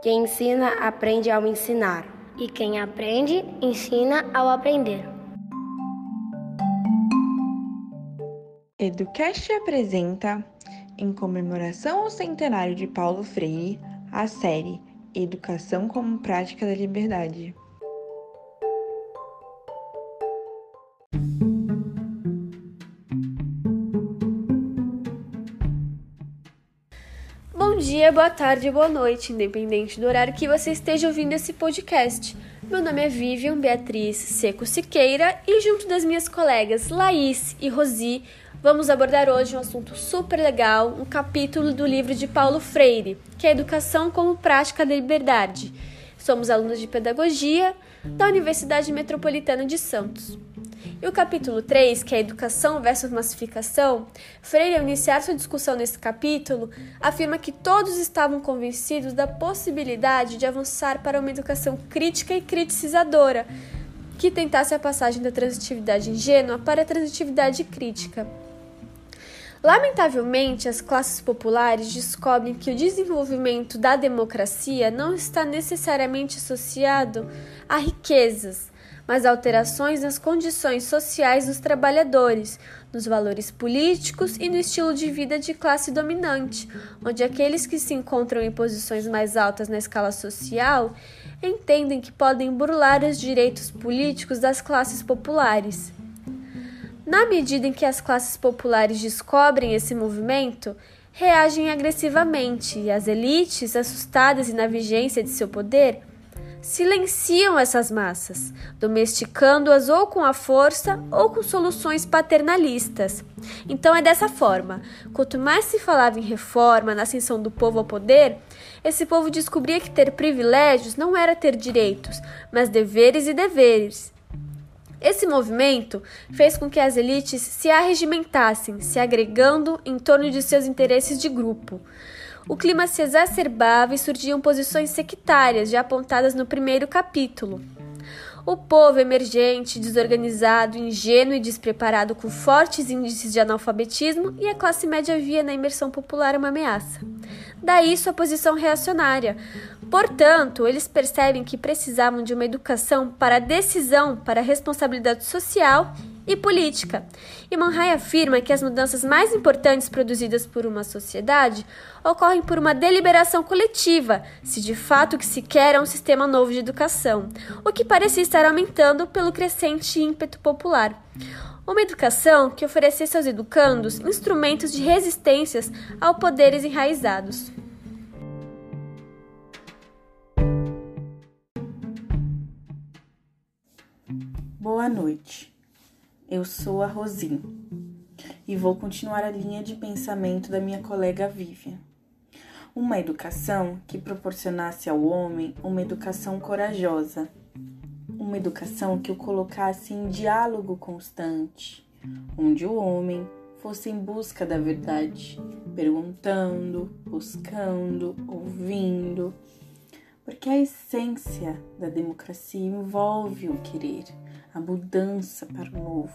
Quem ensina, aprende ao ensinar. E quem aprende, ensina ao aprender. Educast apresenta, em comemoração ao centenário de Paulo Freire, a série Educação como Prática da Liberdade. Dia, boa tarde, boa noite, independente do horário que você esteja ouvindo esse podcast. Meu nome é Vivian Beatriz Seco Siqueira e junto das minhas colegas Laís e Rosi, vamos abordar hoje um assunto super legal, um capítulo do livro de Paulo Freire, que é Educação como Prática da Liberdade. Somos alunos de Pedagogia da Universidade Metropolitana de Santos. E o capítulo 3, que é Educação versus Massificação, Freire, ao iniciar sua discussão nesse capítulo, afirma que todos estavam convencidos da possibilidade de avançar para uma educação crítica e criticizadora, que tentasse a passagem da transitividade ingênua para a transitividade crítica. Lamentavelmente, as classes populares descobrem que o desenvolvimento da democracia não está necessariamente associado a riquezas, mas alterações nas condições sociais dos trabalhadores, nos valores políticos e no estilo de vida de classe dominante, onde aqueles que se encontram em posições mais altas na escala social entendem que podem burlar os direitos políticos das classes populares. Na medida em que as classes populares descobrem esse movimento, reagem agressivamente e as elites, assustadas e na vigência de seu poder, silenciam essas massas, domesticando-as ou com a força ou com soluções paternalistas. Então é dessa forma: quanto mais se falava em reforma, na ascensão do povo ao poder, esse povo descobria que ter privilégios não era ter direitos, mas deveres e deveres. Esse movimento fez com que as elites se arregimentassem, se agregando em torno de seus interesses de grupo o clima se exacerbava e surgiam posições sectárias, já apontadas no primeiro capítulo. O povo emergente, desorganizado, ingênuo e despreparado, com fortes índices de analfabetismo, e a classe média via na imersão popular uma ameaça. Daí sua posição reacionária. Portanto, eles percebem que precisavam de uma educação para decisão, para responsabilidade social e política. E Manhai afirma que as mudanças mais importantes produzidas por uma sociedade ocorrem por uma deliberação coletiva, se de fato o que se quer é um sistema novo de educação, o que parecia estar aumentando pelo crescente ímpeto popular. Uma educação que oferecesse aos educandos instrumentos de resistências a poderes enraizados. Boa noite. Eu sou a Rosin e vou continuar a linha de pensamento da minha colega Vivian. Uma educação que proporcionasse ao homem uma educação corajosa, uma educação que o colocasse em diálogo constante, onde o homem fosse em busca da verdade, perguntando, buscando, ouvindo, porque a essência da democracia envolve o querer a mudança para o novo.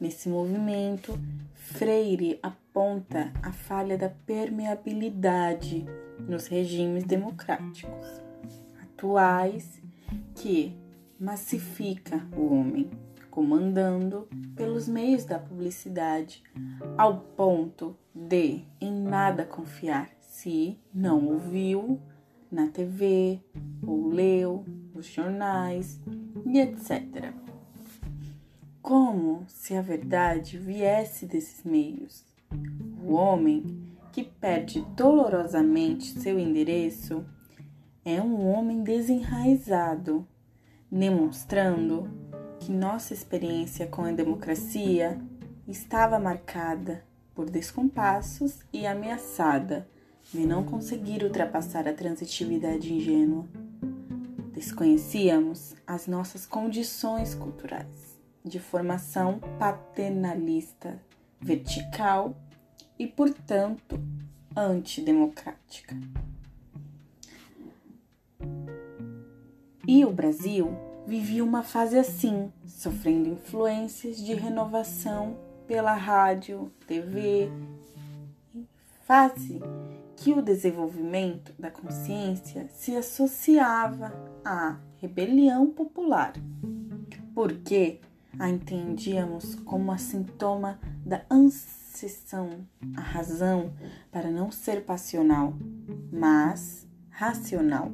Nesse movimento, Freire aponta a falha da permeabilidade nos regimes democráticos atuais que massifica o homem, comandando pelos meios da publicidade, ao ponto de em nada confiar se não ouviu na TV ou leu os jornais e etc como se a verdade viesse desses meios. O homem que perde dolorosamente seu endereço é um homem desenraizado, demonstrando que nossa experiência com a democracia estava marcada por descompassos e ameaçada de não conseguir ultrapassar a transitividade ingênua. Desconhecíamos as nossas condições culturais de formação paternalista vertical e, portanto, antidemocrática. E o Brasil vivia uma fase assim, sofrendo influências de renovação pela rádio, TV, fase que o desenvolvimento da consciência se associava à rebelião popular, porque a entendíamos como a sintoma da ansiação à razão para não ser passional, mas racional.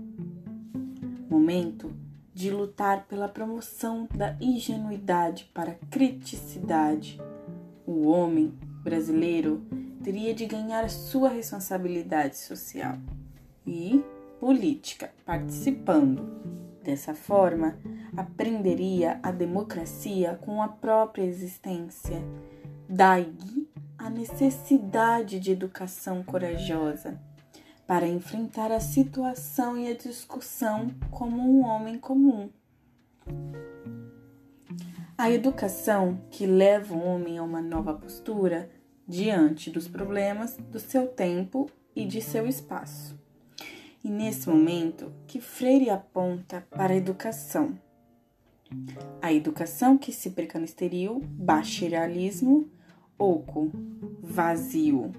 Momento de lutar pela promoção da ingenuidade para a criticidade. O homem brasileiro teria de ganhar sua responsabilidade social e política, participando. Dessa forma, aprenderia a democracia com a própria existência. Daí a necessidade de educação corajosa para enfrentar a situação e a discussão como um homem comum. A educação que leva o homem a uma nova postura diante dos problemas do seu tempo e de seu espaço. E nesse momento que Freire aponta para a educação. A educação que se precanisteriu, bacharalismo, oco, vazio.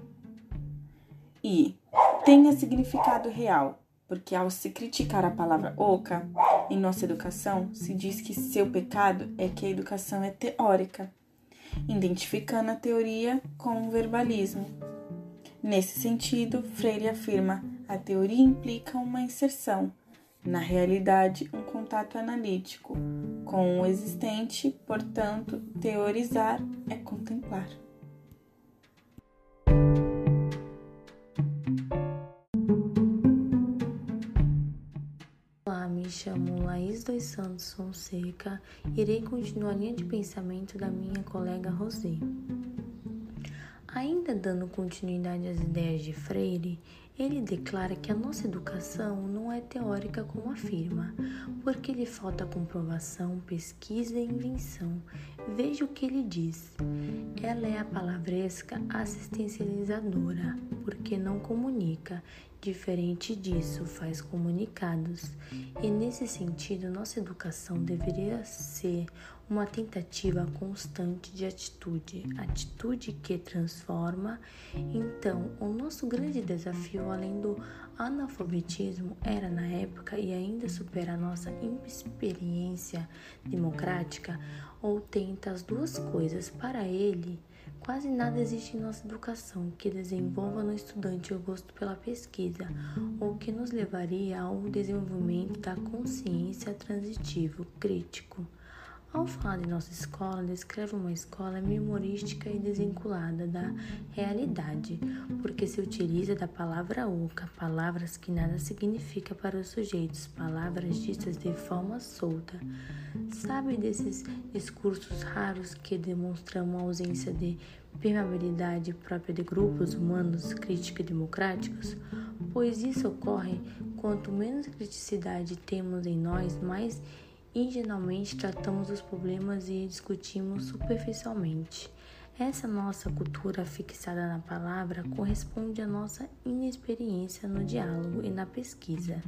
E tenha significado real, porque ao se criticar a palavra oca em nossa educação, se diz que seu pecado é que a educação é teórica identificando a teoria com o verbalismo. Nesse sentido, Freire afirma a teoria implica uma inserção, na realidade, um contato analítico com o existente, portanto, teorizar é contemplar. me chamo Laís dos Santos Fonseca. Irei continuar a linha de pensamento da minha colega Rosê. Ainda dando continuidade às ideias de Freire, ele declara que a nossa educação não é teórica como afirma, porque lhe falta comprovação, pesquisa e invenção. Veja o que ele diz. Ela é a palavresca assistencializadora, porque não comunica, Diferente disso, faz comunicados. E nesse sentido, nossa educação deveria ser uma tentativa constante de atitude, atitude que transforma. Então, o nosso grande desafio, além do analfabetismo, era na época e ainda supera a nossa inexperiência democrática, ou tenta as duas coisas para ele Quase nada existe em nossa educação que desenvolva no estudante o gosto pela pesquisa ou que nos levaria ao desenvolvimento da consciência transitivo crítico. Ao falar de nossa escola, descreve uma escola memorística e desvinculada da realidade, porque se utiliza da palavra oca, palavras que nada significa para os sujeitos, palavras ditas de forma solta. Sabe desses discursos raros que demonstram uma ausência de permeabilidade própria de grupos humanos críticos e democráticos? Pois isso ocorre quanto menos criticidade temos em nós, mais ingenuamente tratamos os problemas e discutimos superficialmente. Essa nossa cultura fixada na palavra corresponde à nossa inexperiência no diálogo e na pesquisa.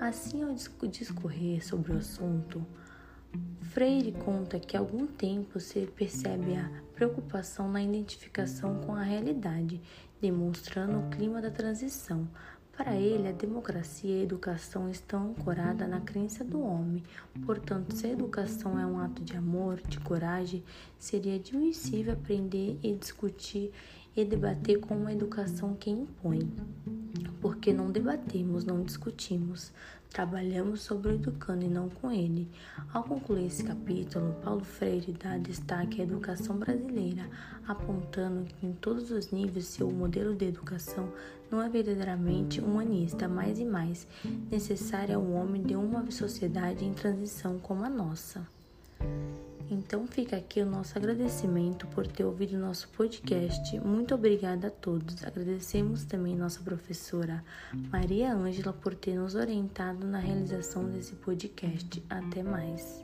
Assim, ao discorrer sobre o assunto, Freire conta que há algum tempo se percebe a preocupação na identificação com a realidade, demonstrando o clima da transição, para ele, a democracia e a educação estão ancoradas na crença do homem. Portanto, se a educação é um ato de amor, de coragem, seria admissível aprender e discutir e debater com uma educação que impõe. Porque não debatemos, não discutimos, trabalhamos sobre o educando e não com ele. Ao concluir esse capítulo, Paulo Freire dá destaque à educação brasileira, apontando que em todos os níveis seu modelo de educação não é verdadeiramente humanista, mais e mais necessário ao homem de uma sociedade em transição como a nossa. Então fica aqui o nosso agradecimento por ter ouvido nosso podcast. Muito obrigada a todos. Agradecemos também nossa professora Maria Ângela por ter nos orientado na realização desse podcast. Até mais.